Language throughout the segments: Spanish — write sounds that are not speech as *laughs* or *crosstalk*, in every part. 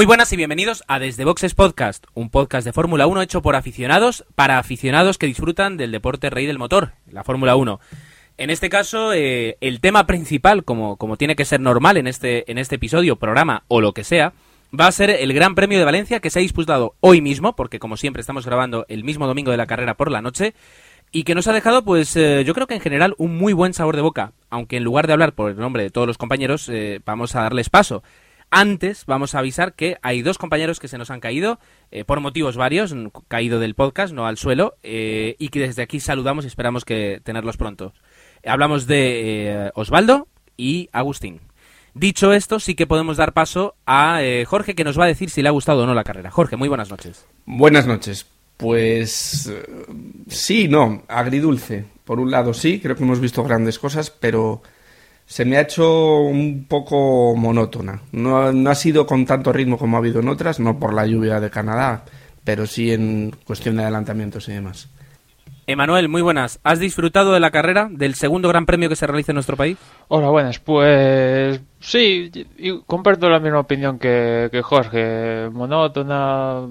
Muy buenas y bienvenidos a Desde Boxes Podcast, un podcast de Fórmula 1 hecho por aficionados para aficionados que disfrutan del deporte rey del motor, la Fórmula 1. En este caso, eh, el tema principal, como, como tiene que ser normal en este, en este episodio, programa o lo que sea, va a ser el Gran Premio de Valencia que se ha disputado hoy mismo, porque como siempre estamos grabando el mismo domingo de la carrera por la noche, y que nos ha dejado, pues eh, yo creo que en general un muy buen sabor de boca, aunque en lugar de hablar por el nombre de todos los compañeros, eh, vamos a darles paso. Antes vamos a avisar que hay dos compañeros que se nos han caído eh, por motivos varios, caído del podcast, no al suelo, eh, y que desde aquí saludamos y esperamos que tenerlos pronto. Hablamos de eh, Osvaldo y Agustín. Dicho esto, sí que podemos dar paso a Jorge que nos va a decir si le ha gustado o no la carrera. Jorge, muy buenas noches. Buenas noches. Pues sí, no, agridulce. Por un lado sí, creo que hemos visto grandes cosas, pero se me ha hecho un poco monótona. No, no ha sido con tanto ritmo como ha habido en otras, no por la lluvia de Canadá, pero sí en cuestión de adelantamientos y demás. Emanuel, muy buenas. ¿Has disfrutado de la carrera, del segundo gran premio que se realiza en nuestro país? Hola, buenas. Pues sí, y comparto la misma opinión que, que Jorge. Monótona,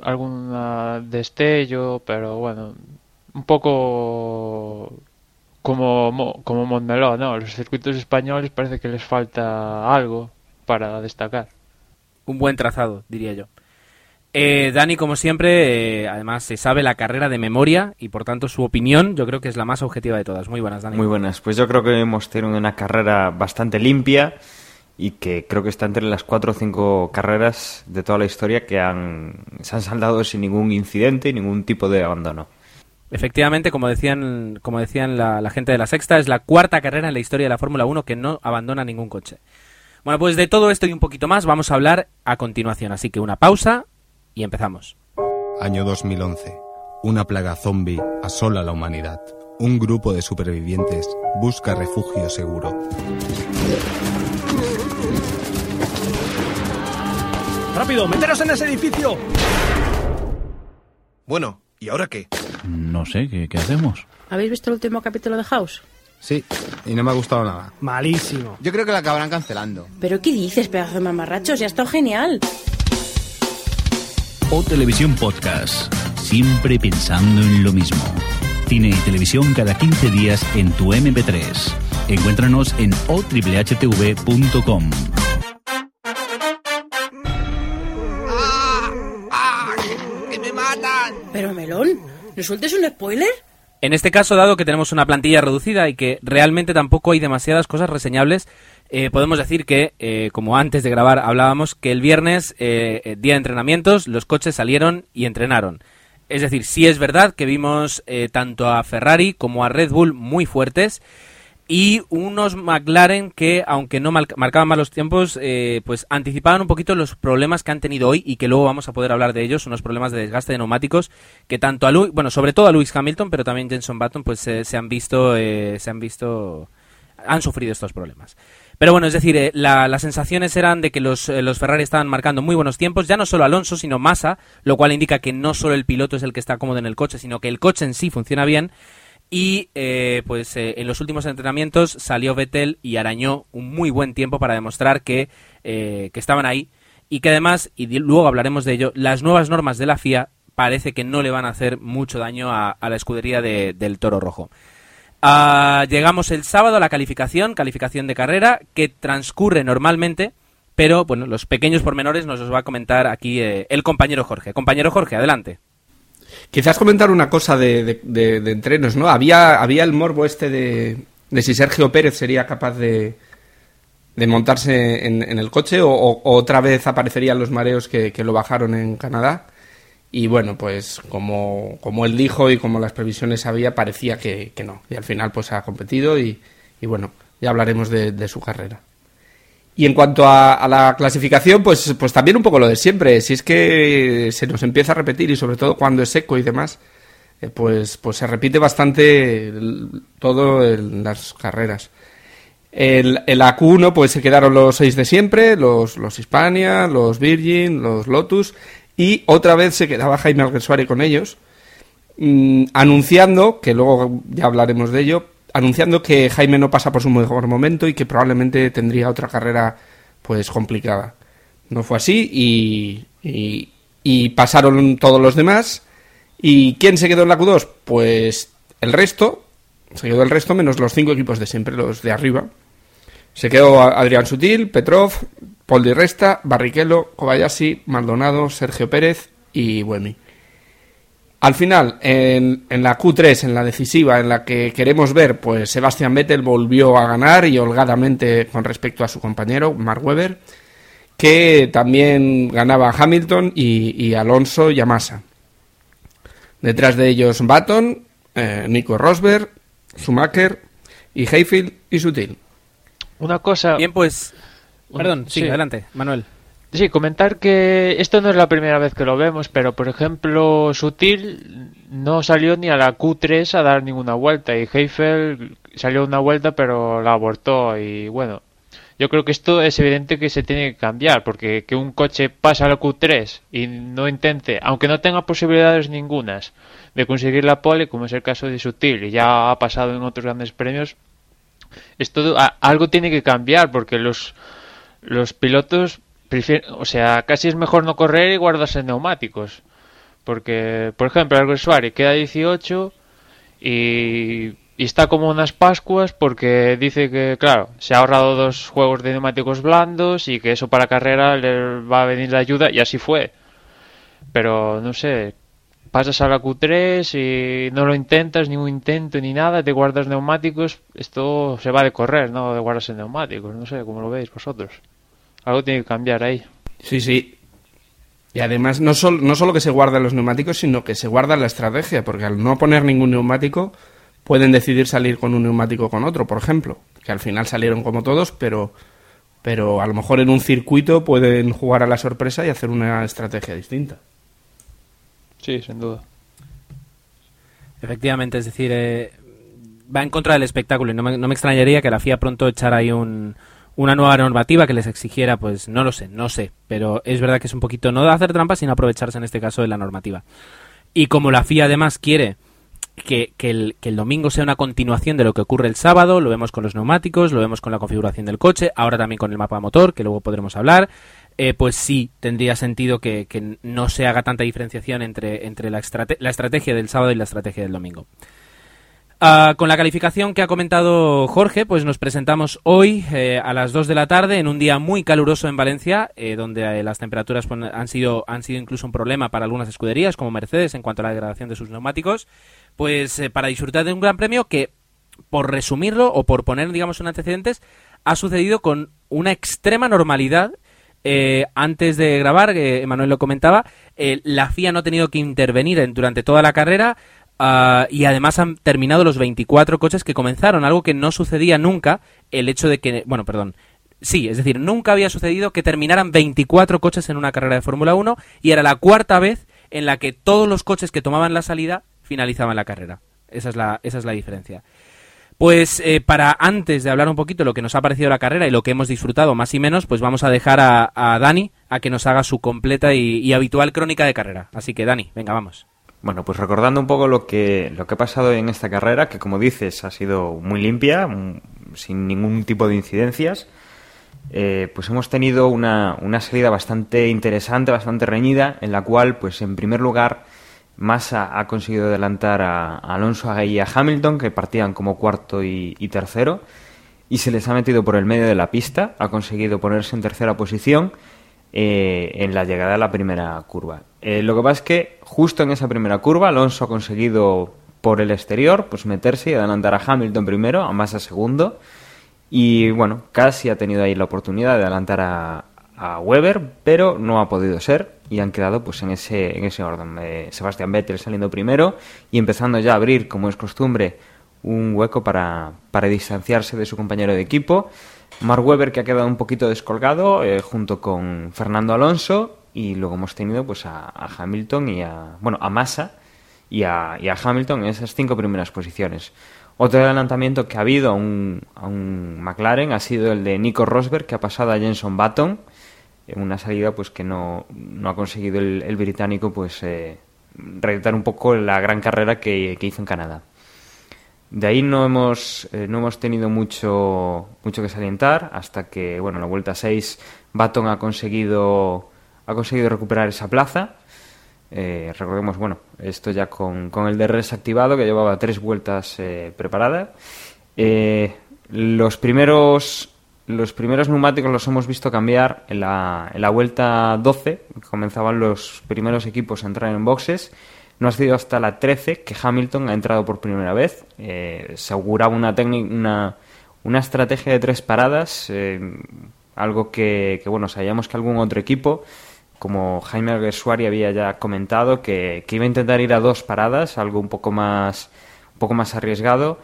algún destello, pero bueno, un poco como, Mo- como Montmeló, ¿no? Los circuitos españoles parece que les falta algo para destacar. Un buen trazado, diría yo. Eh, Dani, como siempre, eh, además se sabe la carrera de memoria y por tanto su opinión yo creo que es la más objetiva de todas. Muy buenas, Dani. Muy buenas. Pues yo creo que hemos tenido una carrera bastante limpia y que creo que está entre las cuatro o cinco carreras de toda la historia que han, se han saldado sin ningún incidente y ningún tipo de abandono. Efectivamente, como decían, como decían la, la gente de la Sexta, es la cuarta carrera en la historia de la Fórmula 1 que no abandona ningún coche. Bueno, pues de todo esto y un poquito más vamos a hablar a continuación. Así que una pausa y empezamos. Año 2011. Una plaga zombie asola a la humanidad. Un grupo de supervivientes busca refugio seguro. ¡Rápido, meteros en ese edificio! Bueno, ¿y ahora qué? No sé, ¿qué, qué hacemos? ¿Habéis visto el último capítulo de House? Sí, y no me ha gustado nada. Malísimo. Yo creo que la acabarán cancelando. ¿Pero qué dices, pedazo de mamarrachos? Ya está genial. O Televisión Podcast. Siempre pensando en lo mismo. Cine y televisión cada 15 días en tu MP3. Encuéntranos en otriplehtv.com. ¡Que me matan! Pero, Melón, ¿no sueltes un spoiler? En este caso, dado que tenemos una plantilla reducida y que realmente tampoco hay demasiadas cosas reseñables, eh, podemos decir que, eh, como antes de grabar hablábamos, que el viernes, eh, eh, día de entrenamientos, los coches salieron y entrenaron. Es decir, sí es verdad que vimos tanto a Ferrari como a Red Bull muy fuertes y unos McLaren que, aunque no marcaban malos tiempos, eh, pues anticipaban un poquito los problemas que han tenido hoy y que luego vamos a poder hablar de ellos, unos problemas de desgaste de neumáticos que tanto a Lu- bueno, sobre todo a Lewis Hamilton, pero también Jenson Button, pues eh, se han visto, eh, se han visto, han sufrido estos problemas. Pero bueno, es decir, eh, la- las sensaciones eran de que los, eh, los Ferrari estaban marcando muy buenos tiempos, ya no solo Alonso, sino Massa, lo cual indica que no solo el piloto es el que está cómodo en el coche, sino que el coche en sí funciona bien. Y eh, pues eh, en los últimos entrenamientos salió Vettel y arañó un muy buen tiempo para demostrar que, eh, que estaban ahí y que además, y luego hablaremos de ello, las nuevas normas de la FIA parece que no le van a hacer mucho daño a, a la escudería de- del Toro Rojo. Ah, llegamos el sábado a la calificación, calificación de carrera, que transcurre normalmente, pero bueno, los pequeños pormenores nos los va a comentar aquí el compañero Jorge. Compañero Jorge, adelante. Quizás comentar una cosa de, de- entrenos, ¿no? Había, había el morbo este de, si Sergio Pérez sería capaz de, montarse en, en el coche o, o- otra vez aparecerían los mareos que, que lo bajaron en Canadá. Y bueno, pues como, como él dijo y como las previsiones había, parecía que, que no. Y al final pues ha competido y, y bueno, ya hablaremos de su carrera. Y en cuanto a, a la clasificación, pues, pues también un poco lo de siempre. Si es que se nos empieza a repetir y sobre todo cuando es seco y demás, eh, pues, pues se repite bastante todo en las carreras. El, el AQ1 pues se quedaron los seis de siempre, los, los Hispania, los Virgin, los Lotus y otra vez se quedaba Jaime Alguersuari con ellos mm, anunciando, que luego ya hablaremos de ello, anunciando que Jaime no pasa por su mejor momento y que probablemente tendría otra carrera pues complicada. No fue así y, pasaron todos los demás. ¿Y quién se quedó en la Q2? Pues el resto, se quedó el resto menos los cinco equipos de siempre, los de arriba. Se quedó Adrián Sutil, Petrov, Paul Di Resta, Barrichello, Kobayashi, Maldonado, Sergio Pérez y Buemi. Al final, en, en la Q3, en la decisiva, en la que queremos ver, pues Sebastian Vettel volvió a ganar y holgadamente con respecto a su compañero, Mark Webber, que también ganaba Hamilton y, y Alonso y Amasa. Detrás de ellos Baton, eh, Nico Rosberg, Schumacher y Hayfield y Sutil. Una cosa. Bien, pues. Perdón, sí, sí. adelante, Manuel. Sí, comentar que esto no es la primera vez que lo vemos, pero por ejemplo, Sutil no salió ni a la Q3 a dar ninguna vuelta y Heifel salió una vuelta pero la abortó y bueno, yo creo que esto es evidente que se tiene que cambiar porque que un coche pase a la Q3 y no intente, aunque no tenga posibilidades ningunas de conseguir la pole, como es el caso de Sutil y ya ha pasado en otros grandes premios, esto a- algo tiene que cambiar porque los los pilotos prefieren, o sea, casi es mejor no correr y guardarse neumáticos. Porque, por ejemplo, el Suárez queda 18 y, y está como unas Pascuas porque dice que, claro, se ha ahorrado dos juegos de neumáticos blandos y que eso para carrera le va a venir la ayuda y así fue. Pero, no sé, pasas a la Q3 y no lo intentas, ningún intento ni nada, te guardas neumáticos, esto se va de correr, no de guardarse neumáticos, no sé, cómo lo veis vosotros. Algo tiene que cambiar ahí. Sí, sí. Y además, no, sol- no solo que se guardan los neumáticos, sino que se guarda la estrategia, porque al no poner ningún neumático, pueden decidir salir con un neumático o con otro, por ejemplo. Que al final salieron como todos, pero, pero a lo mejor en un circuito pueden jugar a la sorpresa y hacer una estrategia distinta. Sí, sin duda. Efectivamente, es decir, eh, va en contra del espectáculo y no me, no me extrañaría que la FIA pronto echara ahí un, una nueva normativa que les exigiera, pues no lo sé, no sé, pero es verdad que es un poquito no de hacer trampas, sino aprovecharse en este caso de la normativa. Y como la FIA además quiere que, que el, domingo sea una continuación de lo que ocurre el sábado, lo vemos con los neumáticos, lo vemos con la configuración del coche, ahora también con el mapa motor, que luego podremos hablar, eh, pues sí tendría sentido que, que no se haga tanta diferenciación entre, entre la, estrate- la estrategia del sábado y la estrategia del domingo. Ah, con la calificación que ha comentado Jorge, pues nos presentamos hoy eh, a las 2 de la tarde en un día muy caluroso en Valencia, eh, donde eh, las temperaturas pues, han, sido, han sido incluso un problema para algunas escuderías, como Mercedes, en cuanto a la degradación de sus neumáticos. Pues para disfrutar de un gran premio que, por resumirlo o por poner, digamos, un antecedentes, ha sucedido con una extrema normalidad eh, antes de grabar, eh, Emanuel lo comentaba, la FIA no ha tenido que intervenir en- durante toda la carrera ah, y además han terminado los 24 coches que comenzaron, algo que no sucedía nunca, el hecho de que, bueno, perdón, sí, es decir, nunca había sucedido que terminaran 24 coches en una carrera de Fórmula 1 y era la cuarta vez en la que todos los coches que tomaban la salida finalizaban la carrera. Esa es la, esa es la diferencia. Pues eh, para antes de hablar un poquito de lo que nos ha parecido la carrera y lo que hemos disfrutado más y menos, pues vamos a dejar a, Dani a que nos haga su completa y, y habitual crónica de carrera. Así que Dani, venga, vamos. Bueno, pues recordando un poco lo que, lo que ha pasado en esta carrera, que como dices ha sido muy limpia, mm, sin ningún tipo de incidencias, eh, pues hemos tenido una, una salida bastante interesante, bastante reñida, en la cual, pues en primer lugar, Massa ha conseguido adelantar a, Alonso y a Hamilton, que partían como cuarto y, y tercero, y se les ha metido por el medio de la pista, ha conseguido ponerse en tercera posición eh, en la llegada a la primera curva. Eh, lo que pasa es que justo en esa primera curva Alonso ha conseguido por el exterior pues meterse y adelantar a Hamilton primero, a Massa segundo, y bueno, casi ha tenido ahí la oportunidad de adelantar a, Weber, pero no ha podido ser y han quedado pues en ese, en ese orden. Eh, Sebastián Vettel saliendo primero y empezando ya a abrir, como es costumbre, un hueco para, para distanciarse de su compañero de equipo. Mark Webber que ha quedado un poquito descolgado eh, junto con Fernando Alonso y luego hemos tenido pues a, Hamilton y a bueno a Massa y a, y a Hamilton en esas cinco primeras posiciones. Otro adelantamiento que ha habido a un, a un McLaren ha sido el de Nico Rosberg, que ha pasado a Jenson Button en una salida pues que no, no ha conseguido el, el británico pues eh, reeditar un poco la gran carrera que, que hizo en Canadá. De ahí no hemos, eh, no hemos tenido mucho, mucho que salientar hasta que, bueno, en la vuelta 6 Baton ha conseguido, ha conseguido recuperar esa plaza. Eh, recordemos, bueno, esto ya con, con el DRS activado que llevaba tres vueltas eh, preparadas. Eh, los primeros los primeros neumáticos los hemos visto cambiar en la, en la vuelta 12, comenzaban los primeros equipos a entrar en boxes. No ha sido hasta la 13 que Hamilton ha entrado por primera vez. Eh, se auguraba una, una, una estrategia de tres paradas, eh, algo que, que, bueno, sabíamos que algún otro equipo, como Jaime Alguersuari había ya comentado, que, que iba a intentar ir a dos paradas, algo un poco más, un poco más arriesgado.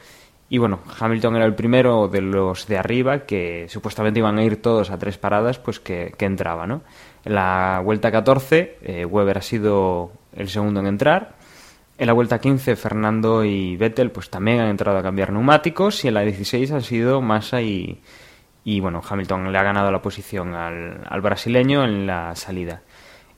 Y bueno, Hamilton era el primero de los de arriba que supuestamente iban a ir todos a tres paradas, pues que, que entraba, ¿no? En la vuelta 14, eh, Weber ha sido el segundo en entrar. En la vuelta 15, Fernando y Vettel pues también han entrado a cambiar neumáticos. Y en la 16 han sido Massa y, y bueno, Hamilton le ha ganado la posición al, al brasileño en la salida.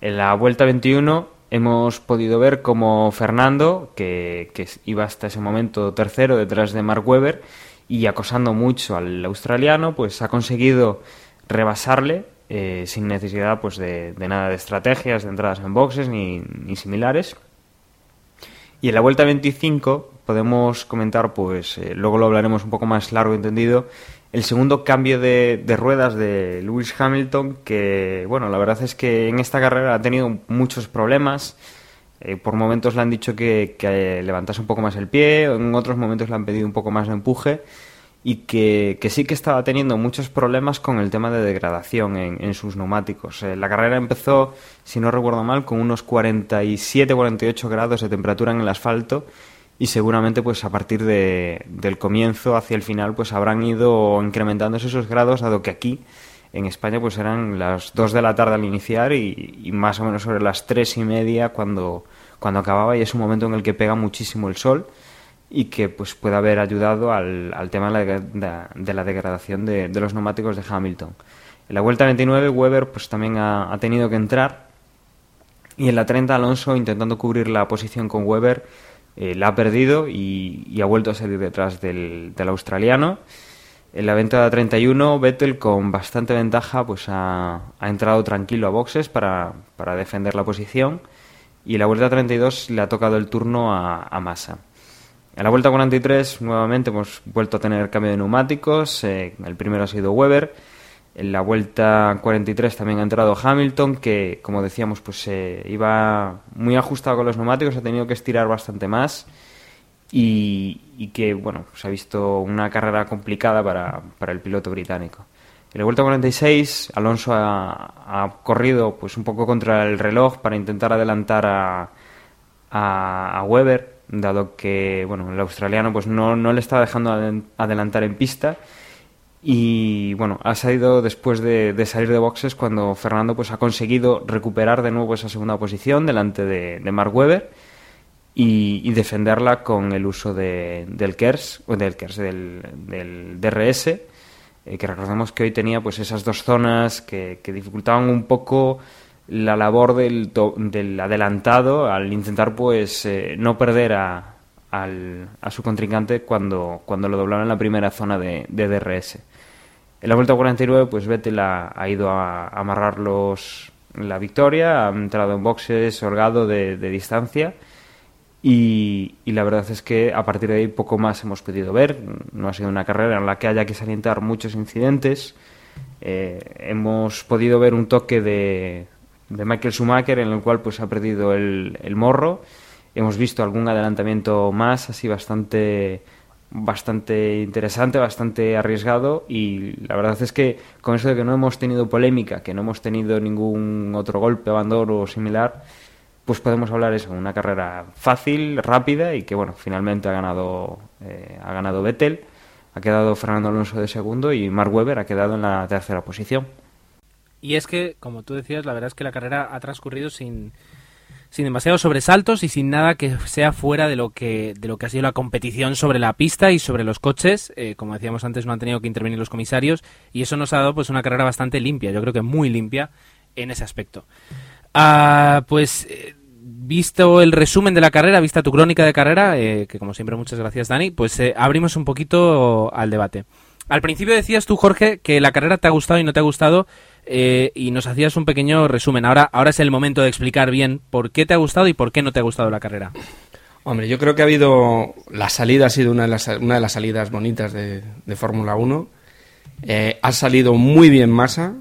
En la vuelta 21 hemos podido ver como Fernando, que, que, iba hasta ese momento tercero detrás de Mark Webber y acosando mucho al australiano, pues ha conseguido rebasarle eh, sin necesidad pues de, nada de estrategias, de entradas en boxes ni, ni, similares. Y en la vuelta 25 podemos comentar, pues eh, luego lo hablaremos un poco más largo entendido, el segundo cambio de, de, ruedas de Lewis Hamilton, que bueno, la verdad es que en esta carrera ha tenido muchos problemas. Eh, por momentos le han dicho que, que, levantase un poco más el pie, en otros momentos le han pedido un poco más de empuje y que, que sí que estaba teniendo muchos problemas con el tema de degradación en, en sus neumáticos. Eh, la carrera empezó, si no recuerdo mal, con unos 47-48 grados de temperatura en el asfalto y seguramente pues a partir de, del comienzo hacia el final pues habrán ido incrementándose esos grados dado que aquí en España pues eran las 2 de la tarde al iniciar y, y, más o menos sobre las tres y media cuando, cuando acababa y es un momento en el que pega muchísimo el sol y que pues puede haber ayudado al, al tema de la, de la degradación de, de, los neumáticos de Hamilton. En la vuelta 29 Weber pues también ha, ha tenido que entrar y en la 30 Alonso intentando cubrir la posición con Weber eh, la ha perdido y, ha vuelto a salir detrás del, del, australiano. En la venta 31, Vettel con bastante ventaja pues ha, ha entrado tranquilo a boxes para, para, defender la posición y en la vuelta 32 le ha tocado el turno a, a Massa. En la vuelta 43 nuevamente hemos vuelto a tener cambio de neumáticos, eh, el primero ha sido Weber, en la vuelta 43 también ha entrado Hamilton, que como decíamos, pues eh, iba muy ajustado con los neumáticos, ha tenido que estirar bastante más. Y, que, bueno, se ha visto una carrera complicada para, el piloto británico. En la vuelta 46, Alonso ha, ha, corrido pues un poco contra el reloj para intentar adelantar a, a, a Weber, dado que, bueno, el australiano pues no, no le estaba dejando adelantar en pista. Y bueno, ha salido después de, salir de boxes cuando Fernando pues ha conseguido recuperar de nuevo esa segunda posición delante de, de Mark Webber y, y, defenderla con el uso de, del KERS, o del KERS, del, del DRS, eh, que recordemos que hoy tenía pues esas dos zonas que, que dificultaban un poco la labor del, del adelantado al intentar pues eh, no perder a, al, a su contrincante cuando, cuando lo doblaron en la primera zona de, DRS. En la vuelta 49, pues Vettel ha, ido a, a amarrar los, la victoria, ha entrado en boxes holgado de, de distancia y, y, la verdad es que a partir de ahí poco más hemos podido ver. No ha sido una carrera en la que haya que salientar muchos incidentes. Eh, hemos podido ver un toque de, de Michael Schumacher en el cual pues ha perdido el, el morro hemos visto algún adelantamiento más, así bastante bastante interesante, bastante arriesgado y la verdad es que con eso de que no hemos tenido polémica, que no hemos tenido ningún otro golpe, abandono o similar, pues podemos hablar eso, una carrera fácil, rápida y que bueno, finalmente ha ganado eh, ha ganado Vettel, ha quedado Fernando Alonso de segundo y Mark Webber ha quedado en la tercera posición. Y es que, como tú decías, la verdad es que la carrera ha transcurrido sin sin demasiados sobresaltos y sin nada que sea fuera de lo que de lo que ha sido la competición sobre la pista y sobre los coches. Eh, como decíamos antes no han tenido que intervenir los comisarios y eso nos ha dado pues una carrera bastante limpia yo creo que muy limpia en ese aspecto. Ah, pues eh, visto el resumen de la carrera vista tu crónica de carrera eh, que como siempre muchas gracias Dani pues eh, abrimos un poquito al debate. Al principio decías tú Jorge que la carrera te ha gustado y no te ha gustado eh, y nos hacías un pequeño resumen. Ahora, ahora es el momento de explicar bien por qué te ha gustado y por qué no te ha gustado la carrera. Hombre, yo creo que ha habido. La salida ha sido una de las, una de las salidas bonitas de, de Fórmula 1. Eh, ha salido muy bien Massa,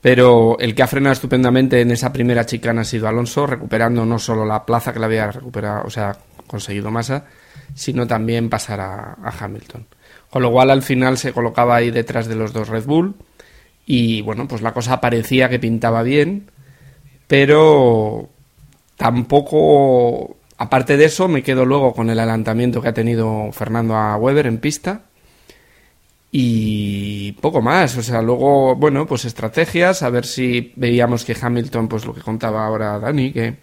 pero el que ha frenado estupendamente en esa primera chicana ha sido Alonso, recuperando no solo la plaza que le había recuperado, o sea, conseguido Massa, sino también pasar a, a Hamilton. Con lo cual al final se colocaba ahí detrás de los dos Red Bull y bueno, pues la cosa parecía que pintaba bien, pero tampoco, aparte de eso, me quedo luego con el adelantamiento que ha tenido Fernando a Weber en pista y poco más, o sea, luego, bueno, pues estrategias, a ver si veíamos que Hamilton, pues lo que contaba ahora Dani, que,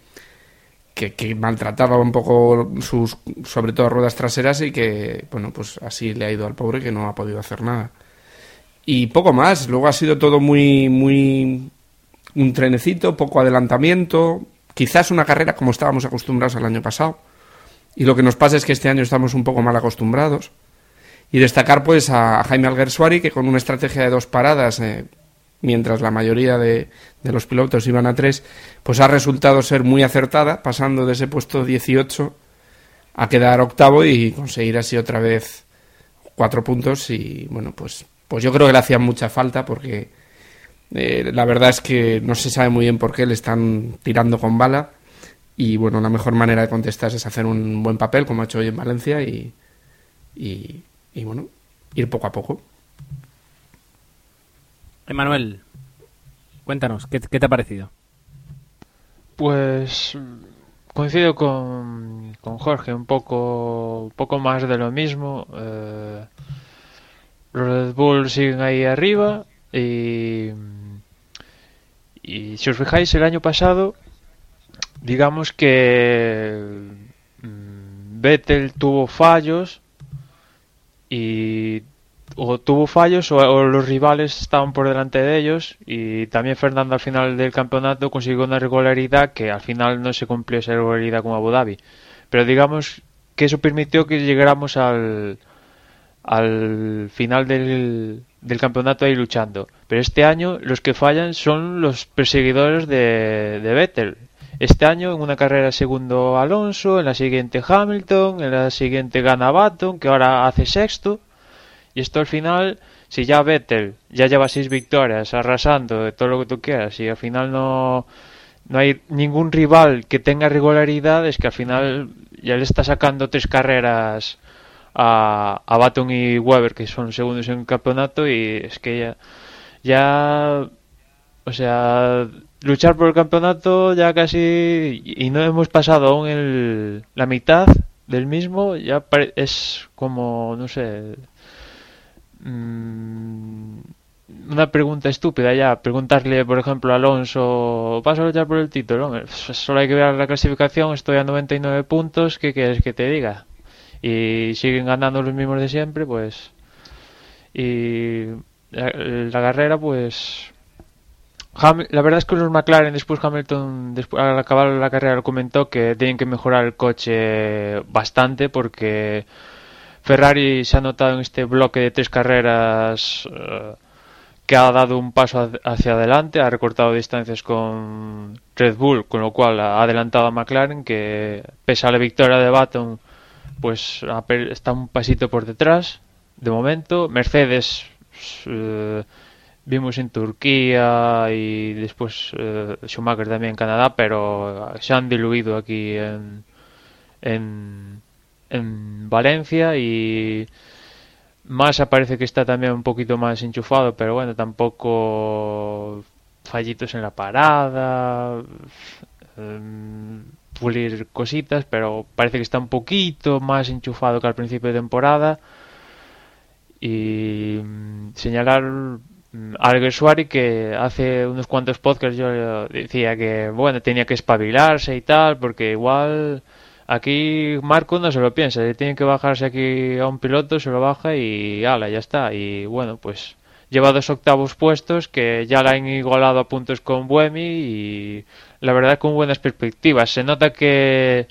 que, que maltrataba un poco sus, sobre todo ruedas traseras y que, bueno, pues así le ha ido al pobre que no ha podido hacer nada y poco más. Luego ha sido todo muy, muy un trenecito, poco adelantamiento, quizás una carrera como estábamos acostumbrados al año pasado. Y lo que nos pasa es que este año estamos un poco mal acostumbrados. Y destacar pues a Jaime Alguersuari que con una estrategia de dos paradas, eh, mientras la mayoría de, de, los pilotos iban a tres, pues ha resultado ser muy acertada, pasando de ese puesto 18 a quedar octavo y conseguir así otra vez cuatro puntos y bueno pues pues yo creo que le hacía mucha falta porque eh, la verdad es que no se sabe muy bien por qué le están tirando con bala y bueno, la mejor manera de contestar es hacer un buen papel como ha hecho hoy en Valencia y, y, y bueno, ir poco a poco. Emanuel, cuéntanos, ¿qué, ¿qué, te ha parecido? Pues coincido con, con Jorge, un poco, un poco más de lo mismo. Eh, los Red Bull siguen ahí arriba y, y si os fijáis el año pasado digamos que mm, Vettel tuvo fallos y o tuvo fallos o, o, los rivales estaban por delante de ellos y también Fernando al final del campeonato consiguió una regularidad que al final no se cumplió esa regularidad como Abu Dhabi. Pero digamos que eso permitió que llegáramos al al final del, del, campeonato ahí luchando. Pero este año los que fallan son los perseguidores de, de Vettel. Este año en una carrera segundo Alonso, en la siguiente Hamilton, en la siguiente gana Baton, que ahora hace sexto. Y esto al final, si ya Vettel ya lleva seis victorias, arrasando de todo lo que tú quieras, y al final no, no hay ningún rival que tenga regularidad, es que al final ya le está sacando tres carreras a, a Baton y Weber, que son segundos en el campeonato, y es que ya, ya, o sea, luchar por el campeonato ya casi, y no hemos pasado aún el, la mitad del mismo, ya es como, no sé, mmm, una pregunta estúpida ya, preguntarle, por ejemplo, a Alonso, ¿vas a luchar por el título? Solo hay que ver la clasificación, estoy a 99 puntos, ¿qué quieres que te diga? Y siguen ganando los mismos de siempre, pues. Y la, la carrera, pues. La verdad es que los McLaren, después Hamilton, después, al acabar la carrera, comentó que tienen que mejorar el coche bastante porque Ferrari se ha notado en este bloque de tres carreras uh, que ha dado un paso hacia adelante, ha recortado distancias con Red Bull, con lo cual ha adelantado a McLaren, que pese a la victoria de Baton pues está un pasito por detrás de momento. Mercedes eh, vimos en Turquía y después eh, Schumacher también en Canadá, pero se han diluido aquí en, en, en Valencia y Massa parece que está también un poquito más enchufado, pero bueno, tampoco fallitos en la parada. Eh, pulir cositas, pero parece que está un poquito más enchufado que al principio de temporada. Y señalar mm, Alguersuari que hace unos cuantos podcasts yo decía que bueno tenía que espabilarse y tal porque igual aquí Marco no se lo piensa tiene que bajarse aquí a un piloto se lo baja y ala ya está y bueno pues lleva dos octavos puestos que ya la han igualado a puntos con Buemi y la verdad con buenas perspectivas se nota que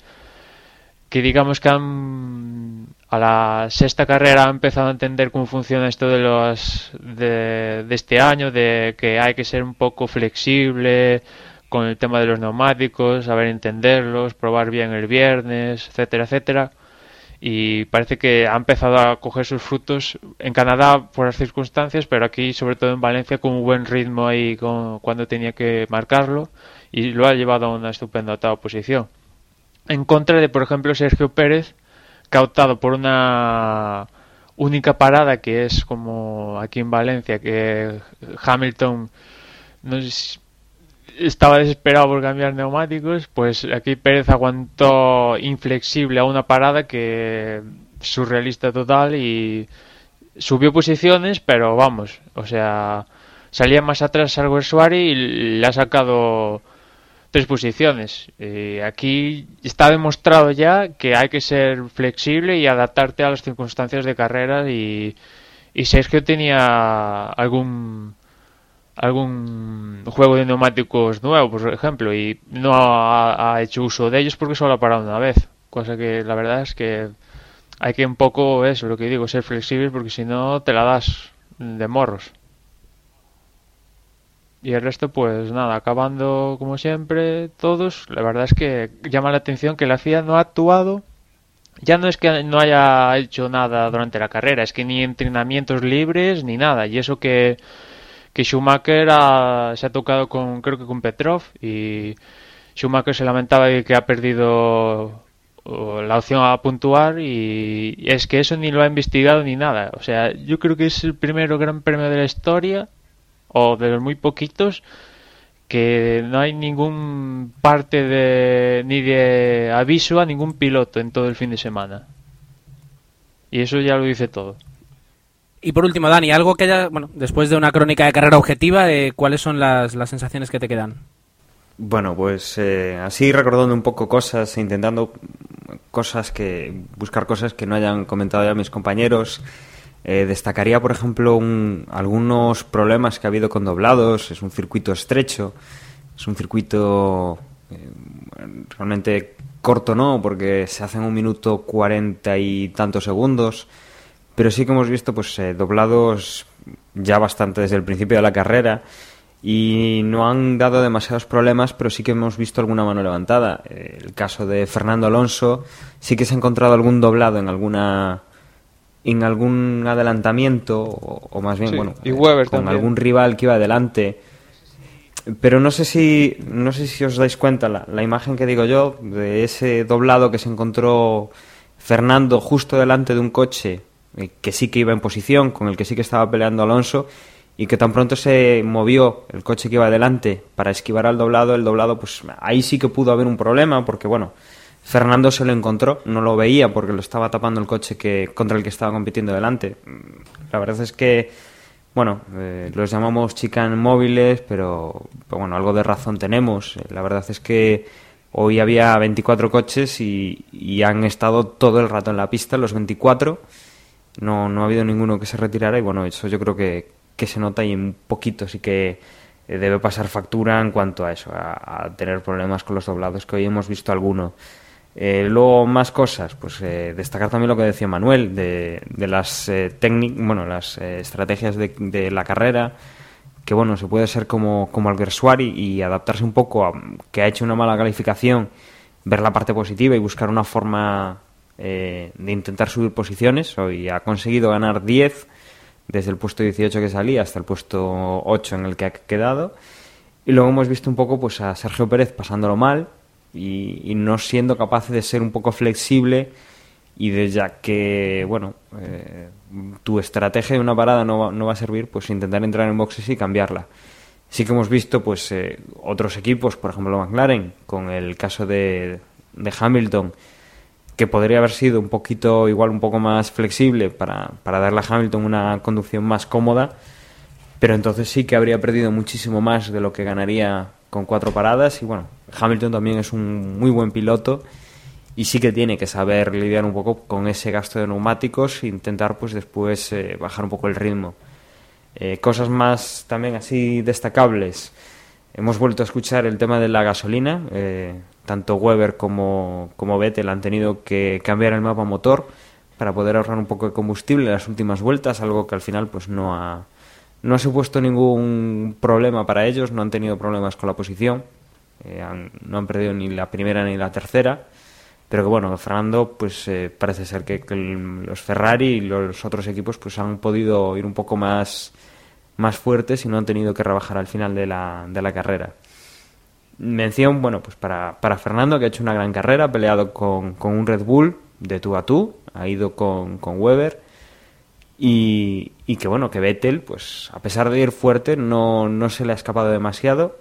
que digamos que han a la sexta carrera ha empezado a entender cómo funciona esto de los de, de, este año, de que hay que ser un poco flexible con el tema de los neumáticos, saber entenderlos, probar bien el viernes, etcétera, etcétera. Y parece que ha empezado a coger sus frutos en Canadá por las circunstancias, pero aquí, sobre todo en Valencia, con un buen ritmo ahí con, cuando tenía que marcarlo y lo ha llevado a una estupenda posición. En contra de, por ejemplo, Sergio Pérez, que ha optado por una única parada que es como aquí en Valencia, que Hamilton no sé, estaba desesperado por cambiar neumáticos, pues aquí Pérez aguantó inflexible a una parada que surrealista total y subió posiciones, pero vamos, o sea, salía más atrás algo Suárez y le ha sacado tres posiciones. Eh, aquí está demostrado ya que hay que ser flexible y adaptarte a las circunstancias de carrera y, y Sergio tenía algún algún juego de neumáticos nuevo, por ejemplo, y no ha, hecho uso de ellos porque solo ha parado una vez. Cosa que la verdad es que hay que un poco, eso, lo que digo, ser flexible porque si no te la das de morros. Y el resto, pues nada, acabando como siempre, todos. La verdad es que llama la atención que la FIA no ha actuado. Ya no es que no haya hecho nada durante la carrera, es que ni entrenamientos libres ni nada. Y eso que, que Schumacher ha, se ha tocado con, creo que con Petrov. Y Schumacher se lamentaba de que ha perdido la opción a puntuar. Y es que eso ni lo ha investigado ni nada. O sea, yo creo que es el primero gran premio de la historia o de los muy poquitos que no hay ningún parte de ni de aviso a ningún piloto en todo el fin de semana. Y eso ya lo dice todo. Y por último, Dani, algo que haya, bueno, después de una crónica de carrera objetiva, eh, ¿cuáles son las, las, sensaciones que te quedan? Bueno, pues eh, así recordando un poco cosas, intentando cosas que buscar cosas que no hayan comentado ya mis compañeros. Eh, destacaría, por ejemplo, un, algunos problemas que ha habido con doblados. Es un circuito estrecho, es un circuito eh, realmente corto, no, porque se hace en un minuto cuarenta y tantos segundos. Pero sí que hemos visto pues eh, doblados ya bastante desde el principio de la carrera y no han dado demasiados problemas, pero sí que hemos visto alguna mano levantada. El caso de Fernando Alonso sí que se ha encontrado algún doblado en alguna en algún adelantamiento o, o más bien Sí, bueno y Weber con también. algún rival que iba adelante pero no sé si no sé si os dais cuenta la, la imagen que digo yo de ese doblado que se encontró Fernando justo delante de un coche que sí que iba en posición con el que sí que estaba peleando Alonso y que tan pronto se movió el coche que iba adelante para esquivar al doblado el doblado pues ahí sí que pudo haber un problema porque bueno Fernando se lo encontró, no lo veía porque lo estaba tapando el coche que contra el que estaba compitiendo delante. La verdad es que, bueno, eh, los llamamos chican móviles, pero, bueno, algo de razón tenemos. Eh, La verdad es que hoy había 24 coches y han estado todo el rato en la pista, los 24. No, no ha habido ninguno que se retirara y bueno, eso yo creo que, que se nota y un poquito sí que eh, debe pasar factura en cuanto a eso, a, tener problemas con los doblados, que hoy hemos visto alguno. Eh, luego más cosas, pues eh, destacar también lo que decía Manuel de, de las eh, técnic- bueno, las estrategias de, de la carrera, que bueno, se puede ser como, como Alguersuari y adaptarse un poco a que ha hecho una mala calificación, ver la parte positiva y buscar una forma eh, de intentar subir posiciones. Hoy ha conseguido ganar 10 desde el puesto 18 que salía hasta el puesto 8 en el que ha quedado. Y luego hemos visto un poco pues a Sergio Pérez pasándolo mal y, no siendo capaz de ser un poco flexible y de ya que, bueno, eh, tu estrategia de una parada no va, no va a servir, pues intentar entrar en boxes y cambiarla. Sí que hemos visto pues eh, otros equipos, por ejemplo McLaren, con el caso de, de Hamilton, que podría haber sido un poquito, igual un poco más flexible para, para darle a Hamilton una conducción más cómoda, pero entonces sí que habría perdido muchísimo más de lo que ganaría con cuatro paradas y bueno, Hamilton también es un muy buen piloto y sí que tiene que saber lidiar un poco con ese gasto de neumáticos e intentar pues después eh, bajar un poco el ritmo. Eh, cosas más también así destacables. Hemos vuelto a escuchar el tema de la gasolina. Eh, tanto Weber como, como Vettel han tenido que cambiar el mapa motor para poder ahorrar un poco de combustible en las últimas vueltas, algo que al final pues no ha, no ha supuesto ningún problema para ellos, no han tenido problemas con la posición, no han perdido ni la primera ni la tercera pero que bueno, Fernando, pues eh, parece ser que, los Ferrari y los otros equipos pues han podido ir un poco más, más fuertes y no han tenido que rebajar al final de la, de la carrera. Mención, bueno, pues para, para Fernando, que ha hecho una gran carrera, ha peleado con, con un Red Bull de tú a tú, ha ido con, con Weber y, y, que bueno, que Vettel, pues a pesar de ir fuerte, no, no se le ha escapado demasiado.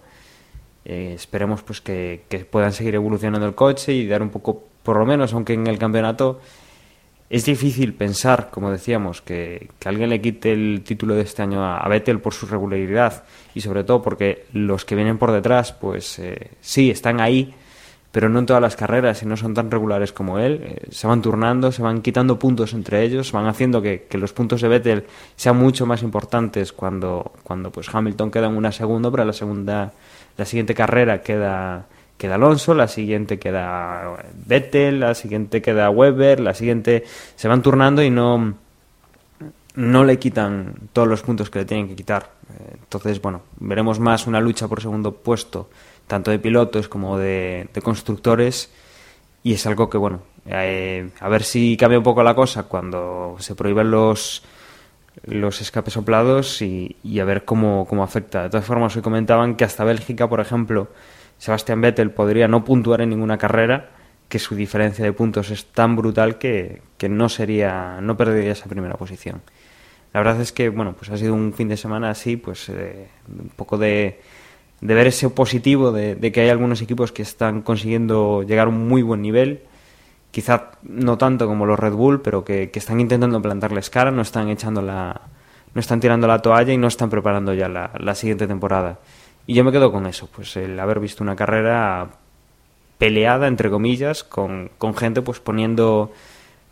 Eh, esperemos pues que, que, puedan seguir evolucionando el coche y dar un poco por lo menos, aunque en el campeonato es difícil pensar, como decíamos, que, alguien le quite el título de este año a, Vettel por su regularidad y sobre todo porque los que vienen por detrás, pues eh, sí, están ahí, pero no en todas las carreras y no son tan regulares como él. Eh, se van turnando, se van quitando puntos entre ellos, van haciendo que, los puntos de Vettel sean mucho más importantes cuando, cuando pues Hamilton queda en una segunda, pero la segunda, la siguiente carrera queda queda Alonso, la siguiente queda Vettel, la siguiente queda Weber, la siguiente se van turnando y no no le quitan todos los puntos que le tienen que quitar. Entonces, bueno, veremos más una lucha por segundo puesto, tanto de pilotos como de, constructores, y es algo que, bueno, eh, a ver si cambia un poco la cosa cuando se prohíben los los escapes soplados y, y a ver cómo, cómo afecta. De todas formas, hoy comentaban que hasta Bélgica, por ejemplo, Sebastián Vettel podría no puntuar en ninguna carrera, que su diferencia de puntos es tan brutal que, no sería, no perdería esa primera posición. La verdad es que, bueno, pues ha sido un fin de semana así, pues eh, un poco de, de, ver ese positivo de, de, que hay algunos equipos que están consiguiendo llegar a un muy buen nivel, quizá no tanto como los Red Bull, pero que, que están intentando plantarles cara, no están echando la, no están tirando la toalla y no están preparando ya la, la siguiente temporada. Y yo me quedo con eso, pues el haber visto una carrera peleada, entre comillas, con, con gente pues poniendo,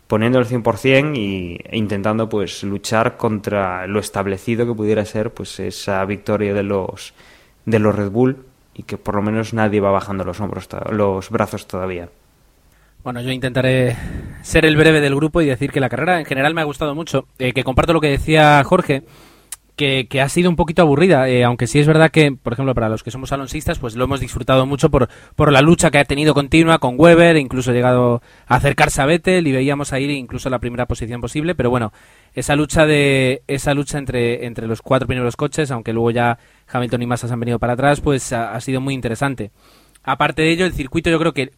poniendo el 100% y, e intentando pues luchar contra lo establecido que pudiera ser pues esa victoria de los, de los Red Bull y que por lo menos nadie va bajando los hombros, los brazos todavía. Bueno, yo intentaré ser el breve del grupo y decir que la carrera en general me ha gustado mucho, eh, que comparto lo que decía Jorge, que, ha sido un poquito aburrida, eh, aunque sí es verdad que, por ejemplo, para los que somos alonsistas, pues lo hemos disfrutado mucho por, por la lucha que ha tenido continua con Weber, incluso ha llegado a acercarse a Vettel y veíamos a ir incluso la primera posición posible, pero bueno, esa lucha de esa lucha entre, entre los cuatro primeros coches, aunque luego ya Hamilton y Massa han venido para atrás, pues ha sido muy interesante. Aparte de ello, el circuito yo creo que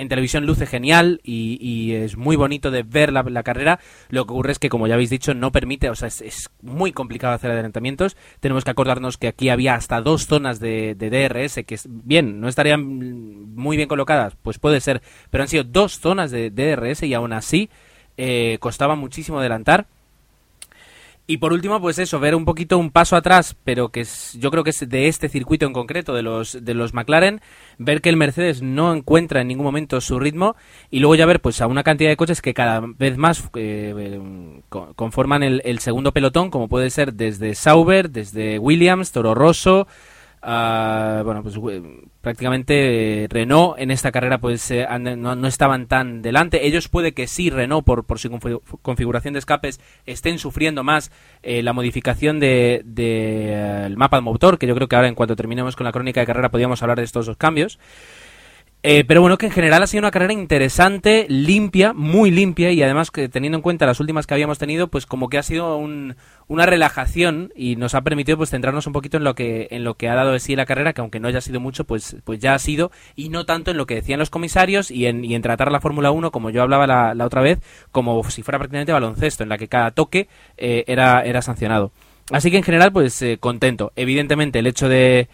en televisión luce genial y, es muy bonito de ver la, carrera. Lo que ocurre es que, como ya habéis dicho, no permite, o sea, es, muy complicado hacer adelantamientos. Tenemos que acordarnos que aquí había hasta dos zonas de, DRS que, bien, no estarían muy bien colocadas, pues puede ser, pero han sido dos zonas de DRS y aún así eh, costaba muchísimo adelantar. Y por último, pues eso, ver un poquito un paso atrás, pero que es, yo creo que es de este circuito en concreto, de los, de los McLaren, ver que el Mercedes no encuentra en ningún momento su ritmo y luego ya ver pues a una cantidad de coches que cada vez más eh, conforman el, el, segundo pelotón, como puede ser desde Sauber, desde Williams, Toro Rosso, Uh, bueno, pues prácticamente eh, Renault en esta carrera pues eh, no, no, estaban tan delante. Ellos puede que sí, Renault, por, por su configuración de escapes, estén sufriendo más eh, la modificación del de, el mapa de motor, que yo creo que ahora en cuanto terminemos con la crónica de carrera podríamos hablar de estos dos cambios. Eh, pero bueno, que en general ha sido una carrera interesante, limpia, muy limpia y además que teniendo en cuenta las últimas que habíamos tenido, pues como que ha sido una relajación y nos ha permitido pues centrarnos un poquito en lo que en lo que ha dado de sí la carrera, que aunque no haya sido mucho, pues pues ya ha sido y no tanto en lo que decían los comisarios y en, y en tratar la Fórmula 1 como yo hablaba la, la, otra vez, como si fuera prácticamente baloncesto, en la que cada toque eh, era era sancionado. Así que en general pues eh, contento. Evidentemente el hecho de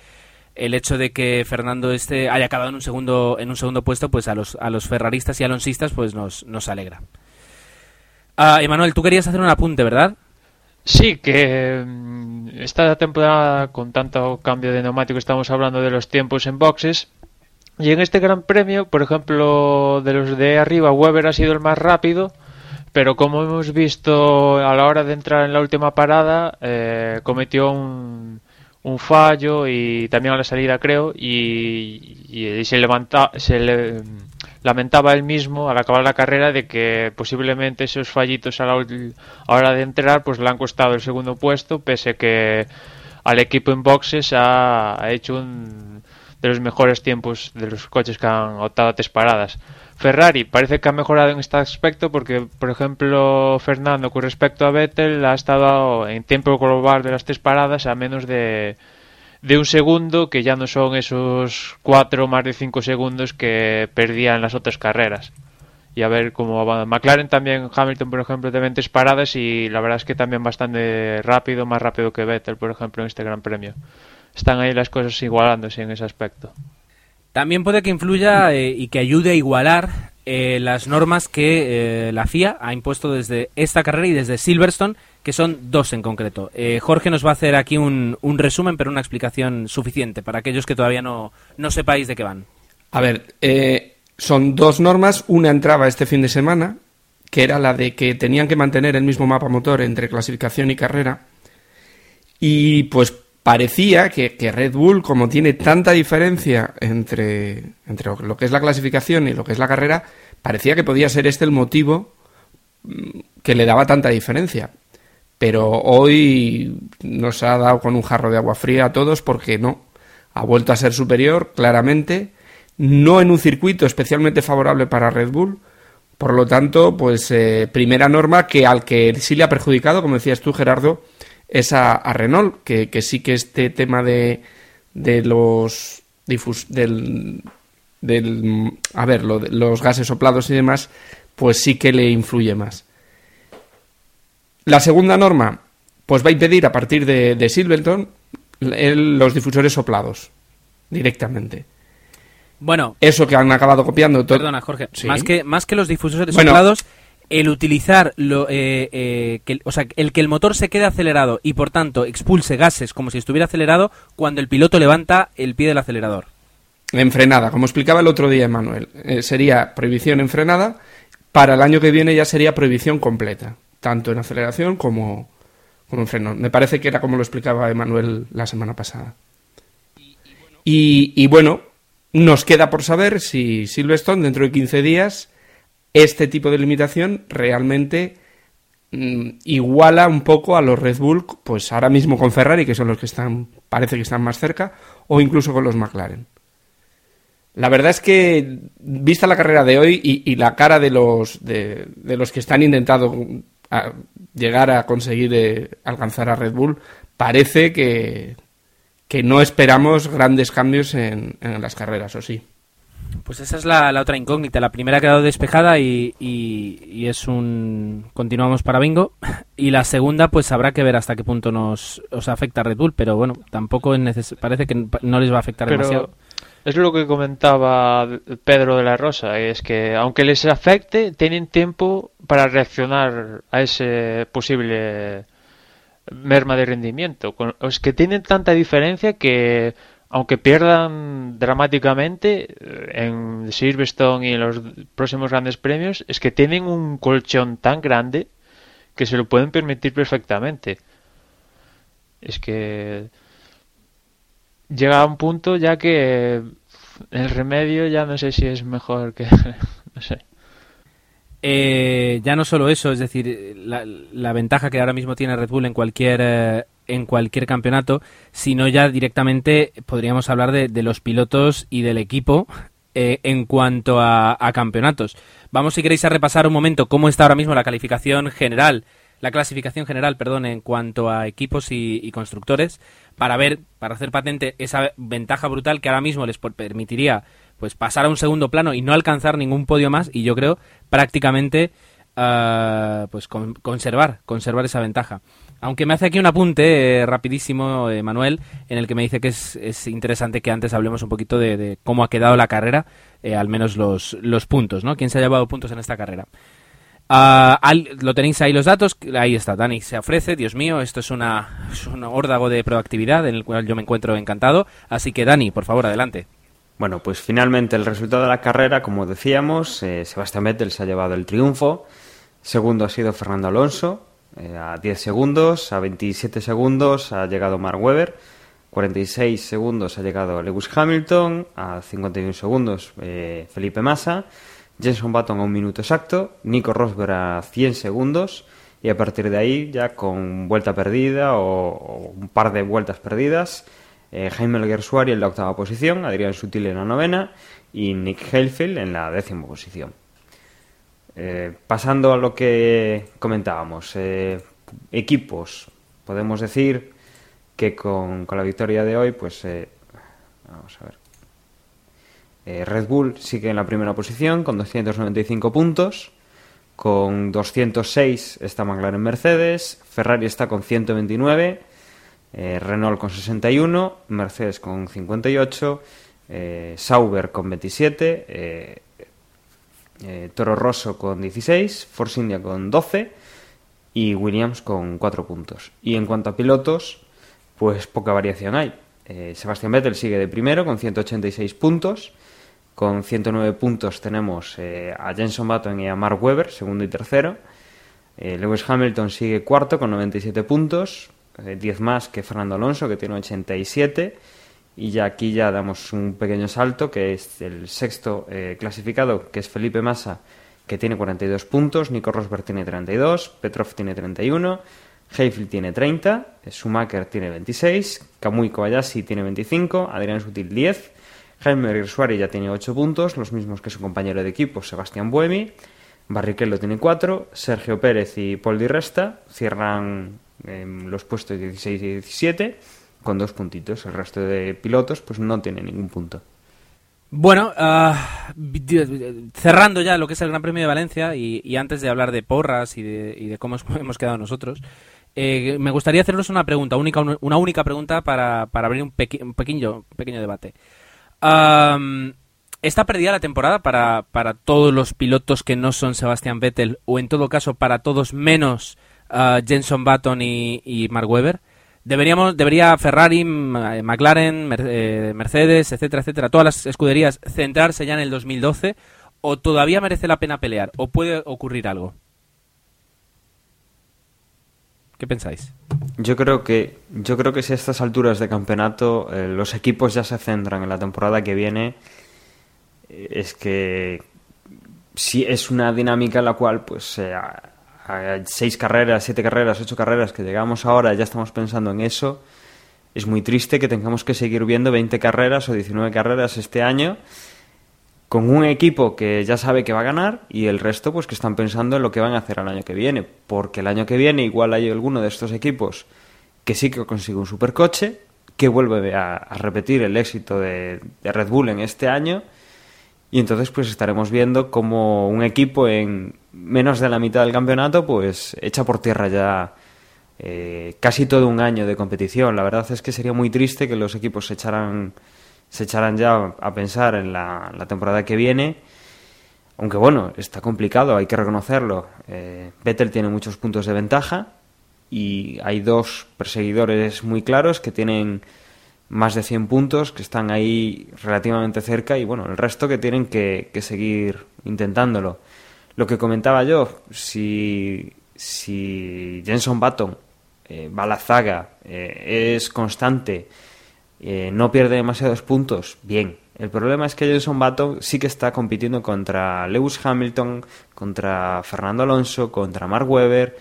el hecho de que Fernando este haya acabado en un segundo en un segundo puesto pues a los a los ferraristas y alonsistas pues nos, nos alegra ah, Emanuel tú querías hacer un apunte verdad Sí, que mm, esta temporada, con tanto cambio de neumático, estamos hablando de los tiempos en boxes. Y en este Gran Premio, por ejemplo, de los de arriba, Weber ha sido el más rápido, pero como hemos visto a la hora de entrar en la última parada, eh, cometió un, un fallo y también a la salida creo y, se levanta se le, lamentaba él mismo al acabar la carrera de que posiblemente esos fallitos a la ul- a la hora de entrar pues le han costado el segundo puesto pese que al equipo en boxes ha, ha hecho un de los mejores tiempos de los coches que han optado a tres paradas. Ferrari parece que ha mejorado en este aspecto porque, por ejemplo, Fernando con respecto a Vettel ha estado en tiempo global de las tres paradas a menos de, de un segundo, que ya no son esos cuatro más de cinco segundos que perdía en las otras carreras. Y a ver cómo va. McLaren también, Hamilton, por ejemplo, también tres paradas y la verdad es que también bastante rápido, más rápido que Vettel, por ejemplo, en este Gran Premio. Están ahí las cosas igualándose en ese aspecto. También puede que influya eh, y que ayude a igualar eh, las normas que eh, la FIA ha impuesto desde esta carrera y desde Silverstone, que son dos en concreto. Jorge nos va a hacer aquí un, un resumen, pero una explicación suficiente para aquellos que todavía no, no sepáis de qué van. A ver, son dos normas. Una entraba este fin de semana, que era la de que tenían que mantener el mismo mapa motor entre clasificación y carrera. Y pues parecía que, que Red Bull, como tiene tanta diferencia entre, entre lo que es la clasificación y lo que es la carrera, parecía que podía ser este el motivo mm, que le daba tanta diferencia. Pero hoy nos ha dado con un jarro de agua fría a todos porque no. Ha vuelto a ser superior, claramente. No en un circuito especialmente favorable para Red Bull. Por lo tanto, pues eh, primera norma que al que sí le ha perjudicado, como decías tú, Gerardo, es a, a Renault, que, que sí que este tema de, de los difus, del, del a ver, lo de los gases soplados y demás, pues sí que le influye más. La segunda norma, pues va a impedir a partir de, de Silverton el- los difusores soplados directamente. Bueno, Eso que han acabado copiando. Perdona, Jorge. Sí. Más, que, más que los difusores Bueno. soplados, el utilizar, lo, eh, eh, o sea, el que el motor se quede acelerado y por tanto expulse gases como si estuviera acelerado cuando el piloto levanta el pie del acelerador. En frenada, como explicaba el otro día Manuel, eh, sería prohibición en frenada. Para el año que viene ya sería prohibición completa, tanto en aceleración como, como en freno. Me parece que era como lo explicaba Emanuel la semana pasada. Y, y bueno, nos queda por saber si Silverstone dentro de 15 días este tipo de limitación realmente mm, iguala un poco a los Red Bull, pues ahora mismo con Ferrari, que son los que están, parece que están más cerca, o incluso con los McLaren. La verdad es que, vista la carrera de hoy y, la cara de los, de, los que están intentando llegar a conseguir eh, alcanzar a Red Bull, parece que, que no esperamos grandes cambios en las carreras, ¿o sí? Pues esa es la, la otra incógnita. La primera ha quedado despejada y, y- y es un... Continuamos para bingo. *laughs* Y la segunda, pues habrá que ver hasta qué punto nos os afecta Red Bull, pero bueno, tampoco es neces- parece que no les va a afectar Pero demasiado. es lo que comentaba Pedro de la Rosa, es que aunque les afecte, tienen tiempo para reaccionar a ese posible merma de rendimiento. Es que tienen tanta diferencia que aunque pierdan dramáticamente eh, en Silverstone y en los próximos grandes premios, es que tienen un colchón tan grande que se lo pueden permitir perfectamente. Es que llega a un punto ya que el remedio ya no sé si es mejor que *laughs* no sé Eh, ya no solo eso, es decir, la, la ventaja que ahora mismo tiene Red Bull en cualquier eh, en cualquier campeonato, sino ya directamente podríamos hablar de, los pilotos y del equipo eh, en cuanto a, campeonatos. Vamos, si queréis, a repasar un momento cómo está ahora mismo la calificación general, la clasificación general, perdón, en cuanto a equipos y, y constructores, para ver, para hacer patente esa ventaja brutal que ahora mismo les permitiría pues pasar a un segundo plano y no alcanzar ningún podio más y yo creo prácticamente ah, pues con- conservar conservar esa ventaja aunque me hace aquí un apunte eh, rapidísimo eh, Manuel en el que me dice que es, es interesante que antes hablemos un poquito de, cómo ha quedado la carrera eh, al menos los, puntos no quién se ha llevado puntos en esta carrera al- lo tenéis ahí los datos, ahí está, Dani se ofrece, Dios mío, esto es, una, un órdago de proactividad en el cual yo me encuentro encantado, así que Dani, por favor, adelante. Bueno, pues finalmente el resultado de la carrera, como decíamos, eh, Sebastián Vettel se ha llevado el triunfo. Segundo ha sido Fernando Alonso, eh, a 10 segundos, a 27 segundos ha llegado Mark Webber, 46 segundos ha llegado Lewis Hamilton, a 51 segundos eh, Felipe Massa, Jenson Button a un minuto exacto, Nico Rosberg a 100 segundos y a partir de ahí ya con vuelta perdida o, un par de vueltas perdidas, eh, Jaime Alguersuari en la octava posición, Adrián Sutil en la novena y Nick Heilfield en la décima posición. Eh, pasando a lo que comentábamos, eh, equipos, podemos decir que con, con la victoria de hoy, pues eh, vamos a ver. Red Bull sigue en la primera posición con 295 puntos. Con 206 está McLaren Mercedes. Ferrari está con 129. eh, Renault con 61. Mercedes con 58. eh, Sauber con 27. Eh, Toro Rosso con 16. Force India con 12. Y Williams con 4 puntos. Y en cuanto a pilotos, pues poca variación hay. Eh, Sebastián Vettel sigue de primero con 186 puntos. Con 109 puntos tenemos eh, a Jenson Button y a Mark Webber, segundo y tercero. Eh, Lewis Hamilton sigue cuarto con 97 puntos, eh, 10 más que Fernando Alonso, que tiene 87. Y ya aquí ya damos un pequeño salto, que es el sexto eh, clasificado, que es Felipe Massa, que tiene 42 puntos. Nico Rosberg tiene 32, Petrov tiene 31, Heifel tiene 30, eh, Schumacher tiene 26, Kamui Kobayashi tiene 25, Adrián Sutil 10, Jaime Risuari ya tiene 8 puntos, los mismos que su compañero de equipo Sebastián Buemi, Barrichello tiene 4, Sergio Pérez y Paul Di Resta cierran em, los puestos 16 y 17 con dos puntitos. El resto de pilotos pues no tiene ningún punto. Bueno, vi- cerrando ya lo que es el Gran Premio de Valencia y, antes de hablar de porras y de, cómo *laughs* hemos quedado nosotros, eh, me gustaría haceros una pregunta, única, una única pregunta para, para abrir un, peque- un pequeño, pequeño debate. Am, ¿Está perdida la temporada para, para todos los pilotos que no son Sebastian Vettel o en todo caso para todos menos ah, Jenson Button y Mark Webber? Deberíamos, debería Ferrari, M- McLaren, eh, Mercedes, etcétera, etcétera, todas las escuderías centrarse ya en el 2012 o todavía merece la pena pelear o puede ocurrir algo. ¿Qué pensáis? Yo creo que yo creo que si a estas alturas de campeonato eh, los equipos ya se centran en la temporada que viene eh, es que si es una dinámica en la cual pues eh, seis carreras, siete carreras, ocho carreras que llegamos ahora ya estamos pensando en eso. Es muy triste que tengamos que seguir viendo 20 carreras o 19 carreras este año con un equipo que ya sabe que va a ganar y el resto pues que están pensando en lo que van a hacer el año que viene, porque el año que viene igual hay alguno de estos equipos que sí que consigue un supercoche, que vuelve a, repetir el éxito de Red Bull en este año y entonces pues estaremos viendo como un equipo en menos de la mitad del campeonato pues echa por tierra ya eh, casi todo un año de competición. La verdad es que sería muy triste que los equipos se echaran se echaran ya a pensar en la, la temporada que viene. Aunque bueno, está complicado, hay que reconocerlo. Eh, Vettel tiene muchos puntos de ventaja y hay dos perseguidores muy claros que tienen más de 100 puntos, que están ahí relativamente cerca y bueno, el resto que tienen que, que seguir intentándolo. Lo que comentaba yo, si, si Jenson Button eh, va a la zaga, eh, es constante, eh, no pierde demasiados puntos, bien. El problema es que Jenson Button sí que está compitiendo contra Lewis Hamilton, contra Fernando Alonso, contra Mark Webber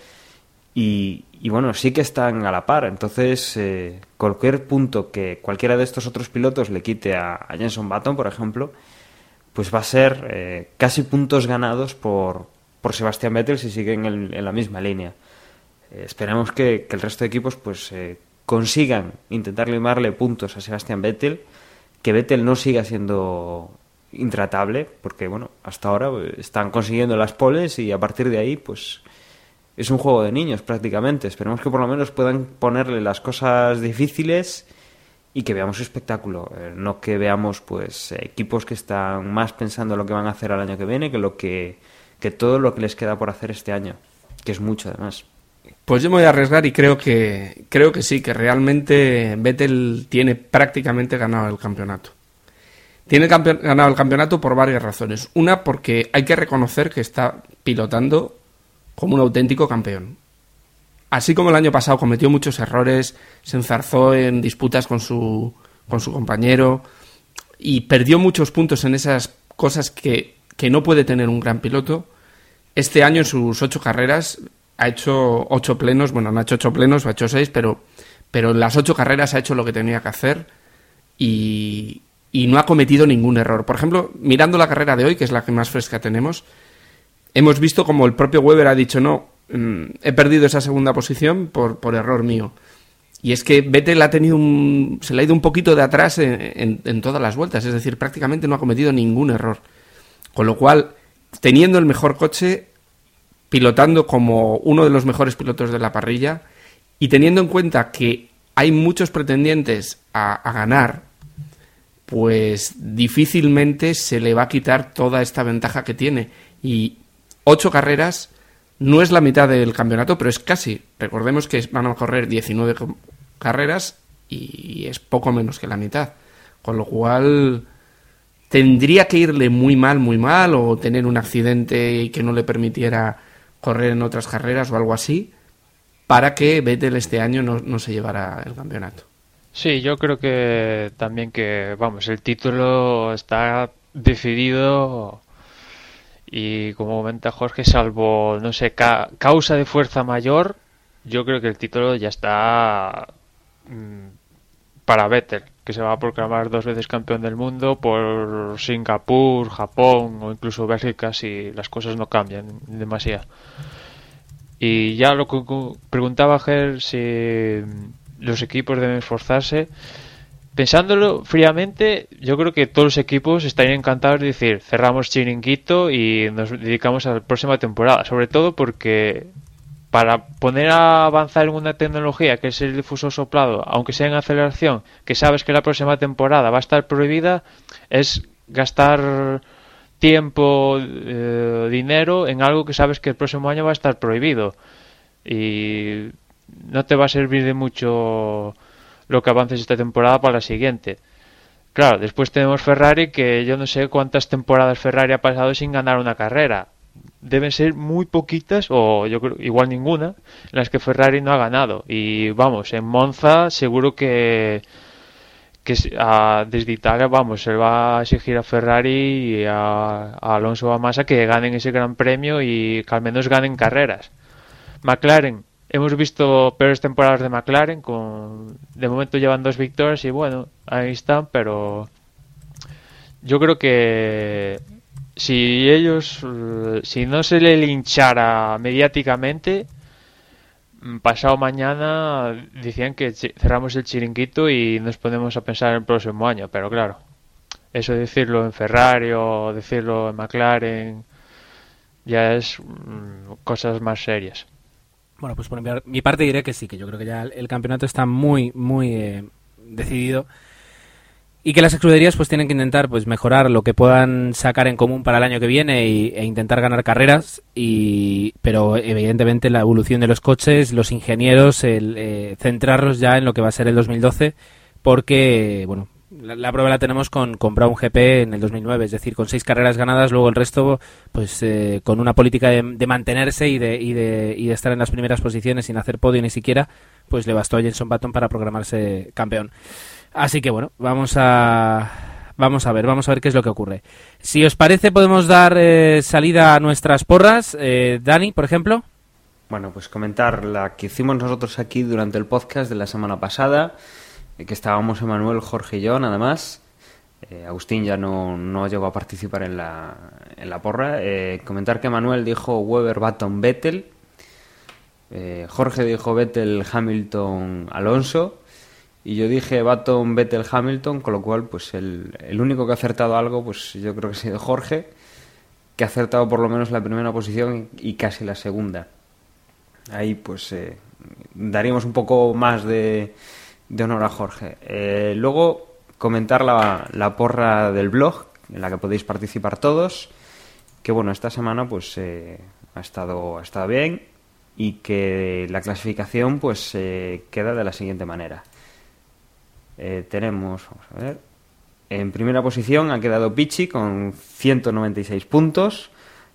y, bueno, sí que están a la par. Entonces, eh, cualquier punto que cualquiera de estos otros pilotos le quite a, Jenson Button, por ejemplo, pues va a ser eh, casi puntos ganados por, por Sebastián Vettel si siguen en, la misma línea. Eh, esperemos que, el resto de equipos pues consigan intentar limarle puntos a Sebastián Vettel, que Vettel no siga siendo intratable, porque bueno, hasta ahora están consiguiendo las poles y a partir de ahí pues es un juego de niños prácticamente. Esperemos que por lo menos puedan ponerle las cosas difíciles y que veamos espectáculo, eh, no que veamos pues equipos que están más pensando en lo que van a hacer al año que viene que lo que que todo lo que les queda por hacer este año, que es mucho además. Pues yo me voy a arriesgar y creo que creo que sí, que realmente Vettel tiene prácticamente ganado el campeonato. Tiene ganado el campeonato por varias razones. Una, porque hay que reconocer que está pilotando como un auténtico campeón. Así como el año pasado cometió muchos errores, se enzarzó en disputas con su, con su compañero y perdió muchos puntos en esas cosas que, que no puede tener un gran piloto. Este año en sus ocho carreras ha hecho ocho plenos, bueno, no ha hecho ocho plenos, ha hecho seis, pero, pero en las ocho carreras ha hecho lo que tenía que hacer y, y no ha cometido ningún error. Por ejemplo, mirando la carrera de hoy, que es la que más fresca tenemos, hemos visto como el propio Weber ha dicho, no, mm, he perdido esa segunda posición por, por error mío. Y es que Vettel ha tenido un, se le ha ido un poquito de atrás en, en- en todas las vueltas, es decir, prácticamente no ha cometido ningún error. Con lo cual, teniendo el mejor coche, pilotando como uno de los mejores pilotos de la parrilla y teniendo en cuenta que hay muchos pretendientes a, a ganar, pues difícilmente se le va a quitar toda esta ventaja que tiene. Y ocho carreras no es la mitad del campeonato, pero es casi. Recordemos que van a correr 19 co- carreras y es poco menos que la mitad. Con lo cual tendría que irle muy mal, muy mal, o tener un accidente que no le permitiera correr en otras carreras o algo así, para que Vettel este año no, no se llevara el campeonato. Sí, yo creo que también que, vamos, el título está decidido y como comenta Jorge, salvo, no sé, ca- causa de fuerza mayor, yo creo que el título ya está mm, para Vettel, que se va a proclamar dos veces campeón del mundo por Singapur, Japón o incluso Bélgica si las cosas no cambian demasiado. Y ya lo que preguntaba Ger si los equipos deben esforzarse. Pensándolo fríamente, yo creo que todos los equipos estarían encantados de decir cerramos chiringuito y nos dedicamos a la próxima temporada. Sobre todo porque para poner a avanzar en una tecnología que es el difusor soplado, aunque sea en aceleración, que sabes que la próxima temporada va a estar prohibida, es gastar tiempo, eh, dinero en algo que sabes que el próximo año va a estar prohibido. Y no te va a servir de mucho lo que avances esta temporada para la siguiente. Claro, después tenemos Ferrari que yo no sé cuántas temporadas Ferrari ha pasado sin ganar una carrera. Deben ser muy poquitas o yo creo igual ninguna en las que Ferrari no ha ganado. Y vamos, en Monza seguro que que a- desde Italia, vamos, se va a exigir a Ferrari y a, a Alonso o a Massa que ganen ese gran premio y que al menos ganen carreras. McLaren, hemos visto peores temporadas de McLaren, con de momento llevan dos victorias y bueno, ahí están, pero yo creo que si ellos, si no se le linchara mediáticamente, mm, pasado mañana decían que cerramos el chiringuito y nos ponemos a pensar en el próximo año, pero claro, eso de decirlo en Ferrari o decirlo en McLaren ya es mm, cosas más serias. Bueno, pues por mi- parte diré que sí, que yo creo que ya el campeonato está muy, muy eh, decidido y que las escuderías pues tienen que intentar pues mejorar lo que puedan sacar en común para el año que viene y- e intentar ganar carreras y pero evidentemente la evolución de los coches los ingenieros el eh, centrarlos ya en lo que va a ser el 2012 porque bueno la, prueba la tenemos con, con Brown GP en el 2009 es decir con seis carreras ganadas luego el resto pues eh, con una política de, mantenerse y de, y, de, y de estar en las primeras posiciones sin hacer podio ni siquiera pues le bastó a Jenson Button para programarse campeón Así que bueno, vamos a vamos a ver, vamos a ver qué es lo que ocurre. Si os parece, podemos dar eh, salida a nuestras porras. Eh, Dani, por ejemplo. Bueno, pues comentar la que hicimos nosotros aquí durante el podcast de la semana pasada, que estábamos Emanuel, Jorge y yo, nada más. Eh, Agustín ya no, no llegó a participar en la, en la porra. Eh, comentar que Manuel dijo Weber, Baton, Vettel. Eh, Jorge dijo Vettel, Hamilton, Alonso. Y yo dije Baton, Vettel, Hamilton, con lo cual, pues el, el único que ha acertado algo, pues yo creo que ha sido Jorge, que ha acertado por lo menos la primera posición y casi la segunda. Ahí, pues, eh, daríamos un poco más de, de honor a Jorge. Eh, luego, comentar la, la porra del blog, en la que podéis participar todos. que bueno, esta semana pues eh, ha, estado, ha estado bien y que la clasificación pues eh, queda de la siguiente manera. Eh, tenemos, vamos a ver, en primera posición ha quedado Pichi con 196 puntos,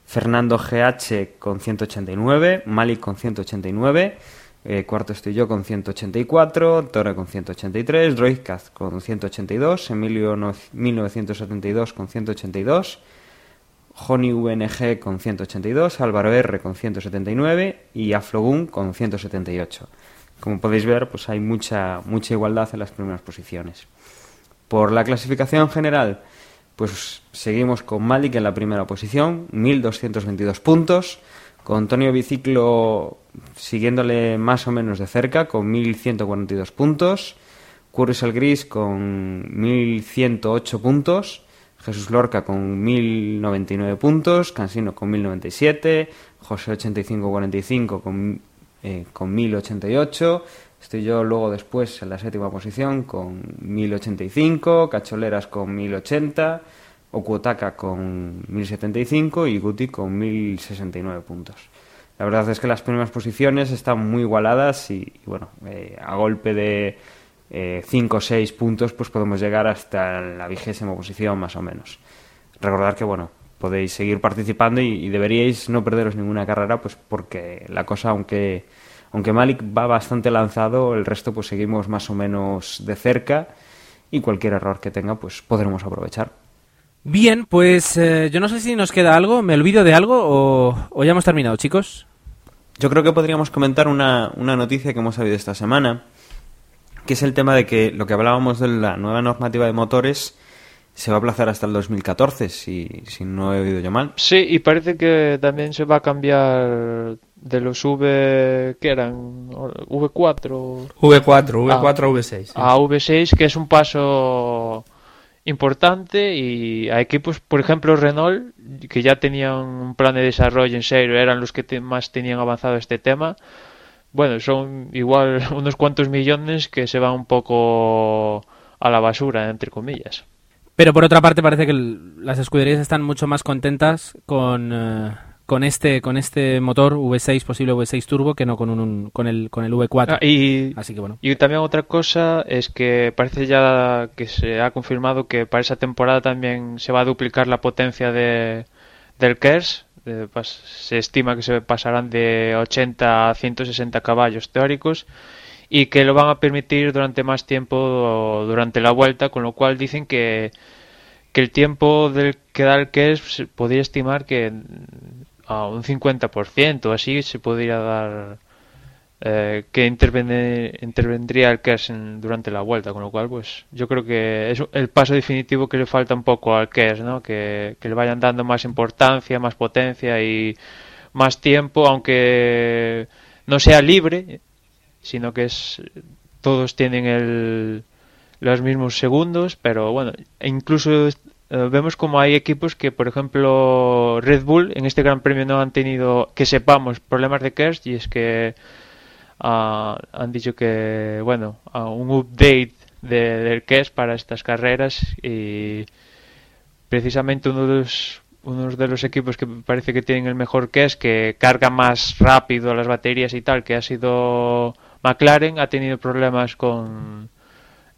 Fernando GH con 189, Malik con 189, eh, cuarto estoy yo con 184, Torre con 183, Droidcast con 182, Emilio no- 1972 con 182, Joni VNG con 182, Álvaro R con 179 y Aflogun con 178. Como podéis ver, pues hay mucha, mucha igualdad en las primeras posiciones. Por la clasificación general, pues seguimos con Malik en la primera posición, 1222 puntos, con Antonio Biciclo siguiéndole más o menos de cerca, con 1142 puntos, Curris el Gris con 1108 puntos, Jesús Lorca con 1099 puntos, Cansino con 1097, José 8545 con, eh, con 1088, estoy yo luego después en la séptima posición con 1085, Cacholeras con 1080, Okuotaka con 1075 y Guti con 1069 puntos. La verdad es que las primeras posiciones están muy igualadas y, bueno, eh, a golpe de 5 o 6 puntos pues podemos llegar hasta la vigésima posición más o menos. Recordad que bueno, podéis seguir participando y, deberíais no perderos ninguna carrera pues porque la cosa aunque aunque Malik va bastante lanzado, el resto pues seguimos más o menos de cerca y cualquier error que tenga pues podremos aprovechar. Bien, pues eh, yo no sé si nos queda algo, me olvido de algo o ya hemos terminado, chicos. Yo creo que podríamos comentar una, una noticia que hemos sabido esta semana, que es el tema de que lo que hablábamos de la nueva normativa de motores se va a aplazar hasta el 2014, si, si no he oído yo mal. Sí, y parece que también se va a cambiar de los V que eran V4 V4, Ah. V4 a V6. sí. a V6, que es un paso importante y a equipos, por ejemplo, Renault, que ya tenían un plan de desarrollo en serio, eran los que más tenían avanzado este tema. Bueno, son igual *laughs* unos cuantos millones que se van un poco a la basura, entre comillas. Pero por otra parte parece que las escuderías están mucho más contentas con, eh, con este con este motor V6 posible V6 turbo que no con un, un- con el con el V4. Ah, y, Así que bueno. y también otra cosa es que parece ya que se ha confirmado que para esa temporada también se va a duplicar la potencia de, del KERS. Pas- se estima que se pasarán de 80 a 160 caballos teóricos y que lo van a permitir durante más tiempo durante la vuelta, con lo cual dicen que, que el tiempo del que da el KERS podría estimar que a un 50% así se podría dar eh, que intervendría el KERS durante la vuelta, con lo cual pues yo creo que es el paso definitivo que le falta un poco al KERS, ¿no? que, que le vayan dando más importancia, más potencia y más tiempo, aunque no sea libre, sino que es todos tienen el, los mismos segundos, pero bueno, incluso eh, vemos como hay equipos que, por ejemplo, Red Bull en este Gran Premio no han tenido, que sepamos, problemas de KERS y es que ah, han dicho que, bueno, un update de, del KERS para estas carreras y precisamente uno de los uno de los equipos que parece que tienen el mejor KERS, que carga más rápido las baterías y tal, que ha sido McLaren, ha tenido problemas con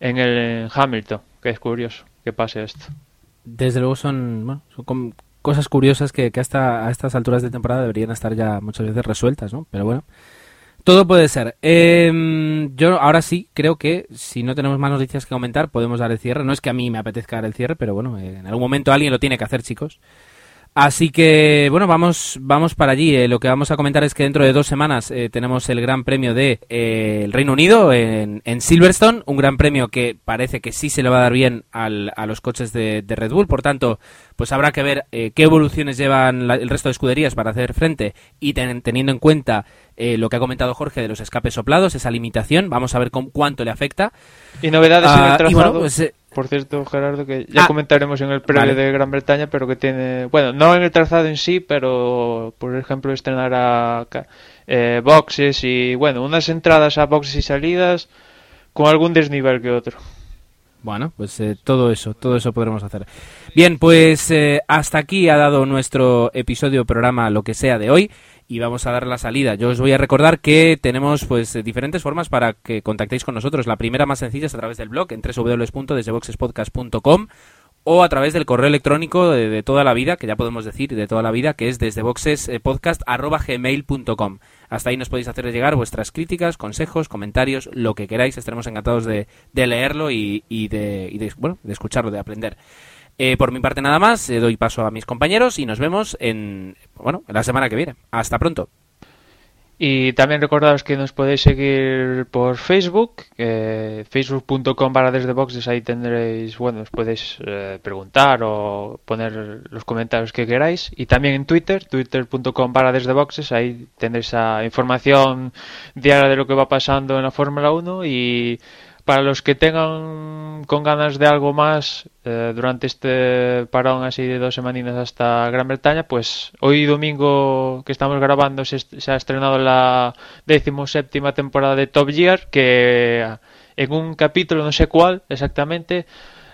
en el Hamilton, que es curioso que pase esto. Desde luego son, son cosas curiosas que, que hasta a estas alturas de temporada deberían estar ya muchas veces resueltas, ¿no? Pero bueno, todo puede ser. Eh, yo ahora sí creo que si no tenemos más noticias que comentar podemos dar el cierre. No es que a mí me apetezca dar el cierre, pero bueno, eh, en algún momento alguien lo tiene que hacer, chicos. Así que, bueno, vamos, vamos para allí. Eh, lo que vamos a comentar es que dentro de dos semanas eh, tenemos el Gran Premio de eh, el Reino Unido en, en Silverstone, un Gran Premio que parece que sí se le va a dar bien al- a los coches de, de Red Bull. Por tanto, pues habrá que ver eh, qué evoluciones llevan la- el resto de escuderías para hacer frente y ten- teniendo en cuenta eh, lo que ha comentado Jorge de los escapes soplados, esa limitación. Vamos a ver con cuánto le afecta. Y novedades en Ah, el y trazado. bueno, pues, Por cierto, Gerardo, que ya Ah, comentaremos en el previo vale. de Gran Bretaña, pero que tiene, bueno, no en el trazado en sí, pero por ejemplo estrenará eh, boxes y, bueno, unas entradas a boxes y salidas con algún desnivel que otro. Bueno, pues eh, todo eso, todo eso podremos hacer. Bien, pues eh, hasta aquí ha dado nuestro episodio, programa, lo que sea de hoy y vamos a dar la salida. Yo os voy a recordar que tenemos pues diferentes formas para que contactéis con nosotros. La primera más sencilla es a través del blog en www.desdeboxespodcast.com o a través del correo electrónico de, toda la vida, que ya podemos decir de toda la vida, que es desde boxespodcast.gmail.com. Hasta ahí nos podéis hacer llegar vuestras críticas, consejos, comentarios, lo que queráis. Estaremos encantados de, de leerlo y, y de, bueno, de escucharlo, de aprender. Eh, por mi parte nada más, eh, doy paso a mis compañeros y nos vemos en, bueno, en la semana que viene. Hasta pronto. Y también recordaros que nos podéis seguir por Facebook, eh, facebook.com barra desde boxes, ahí tendréis, bueno, os podéis eh, preguntar o poner los comentarios que queráis. Y también en Twitter, twitter.com barra desde boxes, ahí tendréis esa información diaria de lo que va pasando en la Fórmula 1 y para los que tengan con ganas de algo más eh, durante este parón así de dos semaninas hasta Gran Bretaña, pues hoy domingo que estamos grabando se, se ha estrenado la decimoséptima temporada de Top Gear, que en un capítulo, no sé cuál exactamente,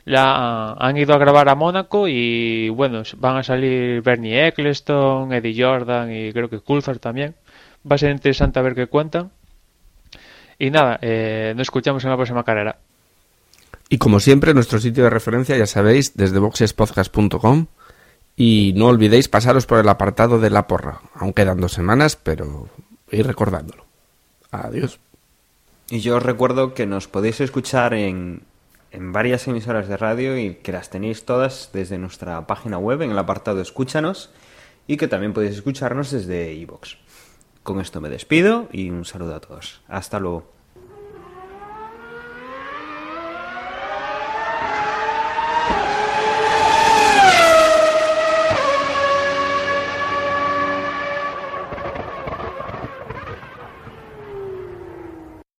la han ido a grabar a Mónaco y bueno, van a salir Bernie Eccleston, Eddie Jordan y creo que Coulthard también. Va a ser interesante a ver qué cuentan. Y nada, eh, nos escuchamos en la próxima carrera. Y como siempre, nuestro sitio de referencia, ya sabéis, desde boxespodcast.com. Y no olvidéis pasaros por el apartado de la porra. Aún quedan dos semanas, pero ir recordándolo. Adiós. Y yo os recuerdo que nos podéis escuchar en, en varias emisoras de radio y que las tenéis todas desde nuestra página web en el apartado Escúchanos y que también podéis escucharnos desde iVoox. Con esto me despido y un saludo a todos. Hasta luego.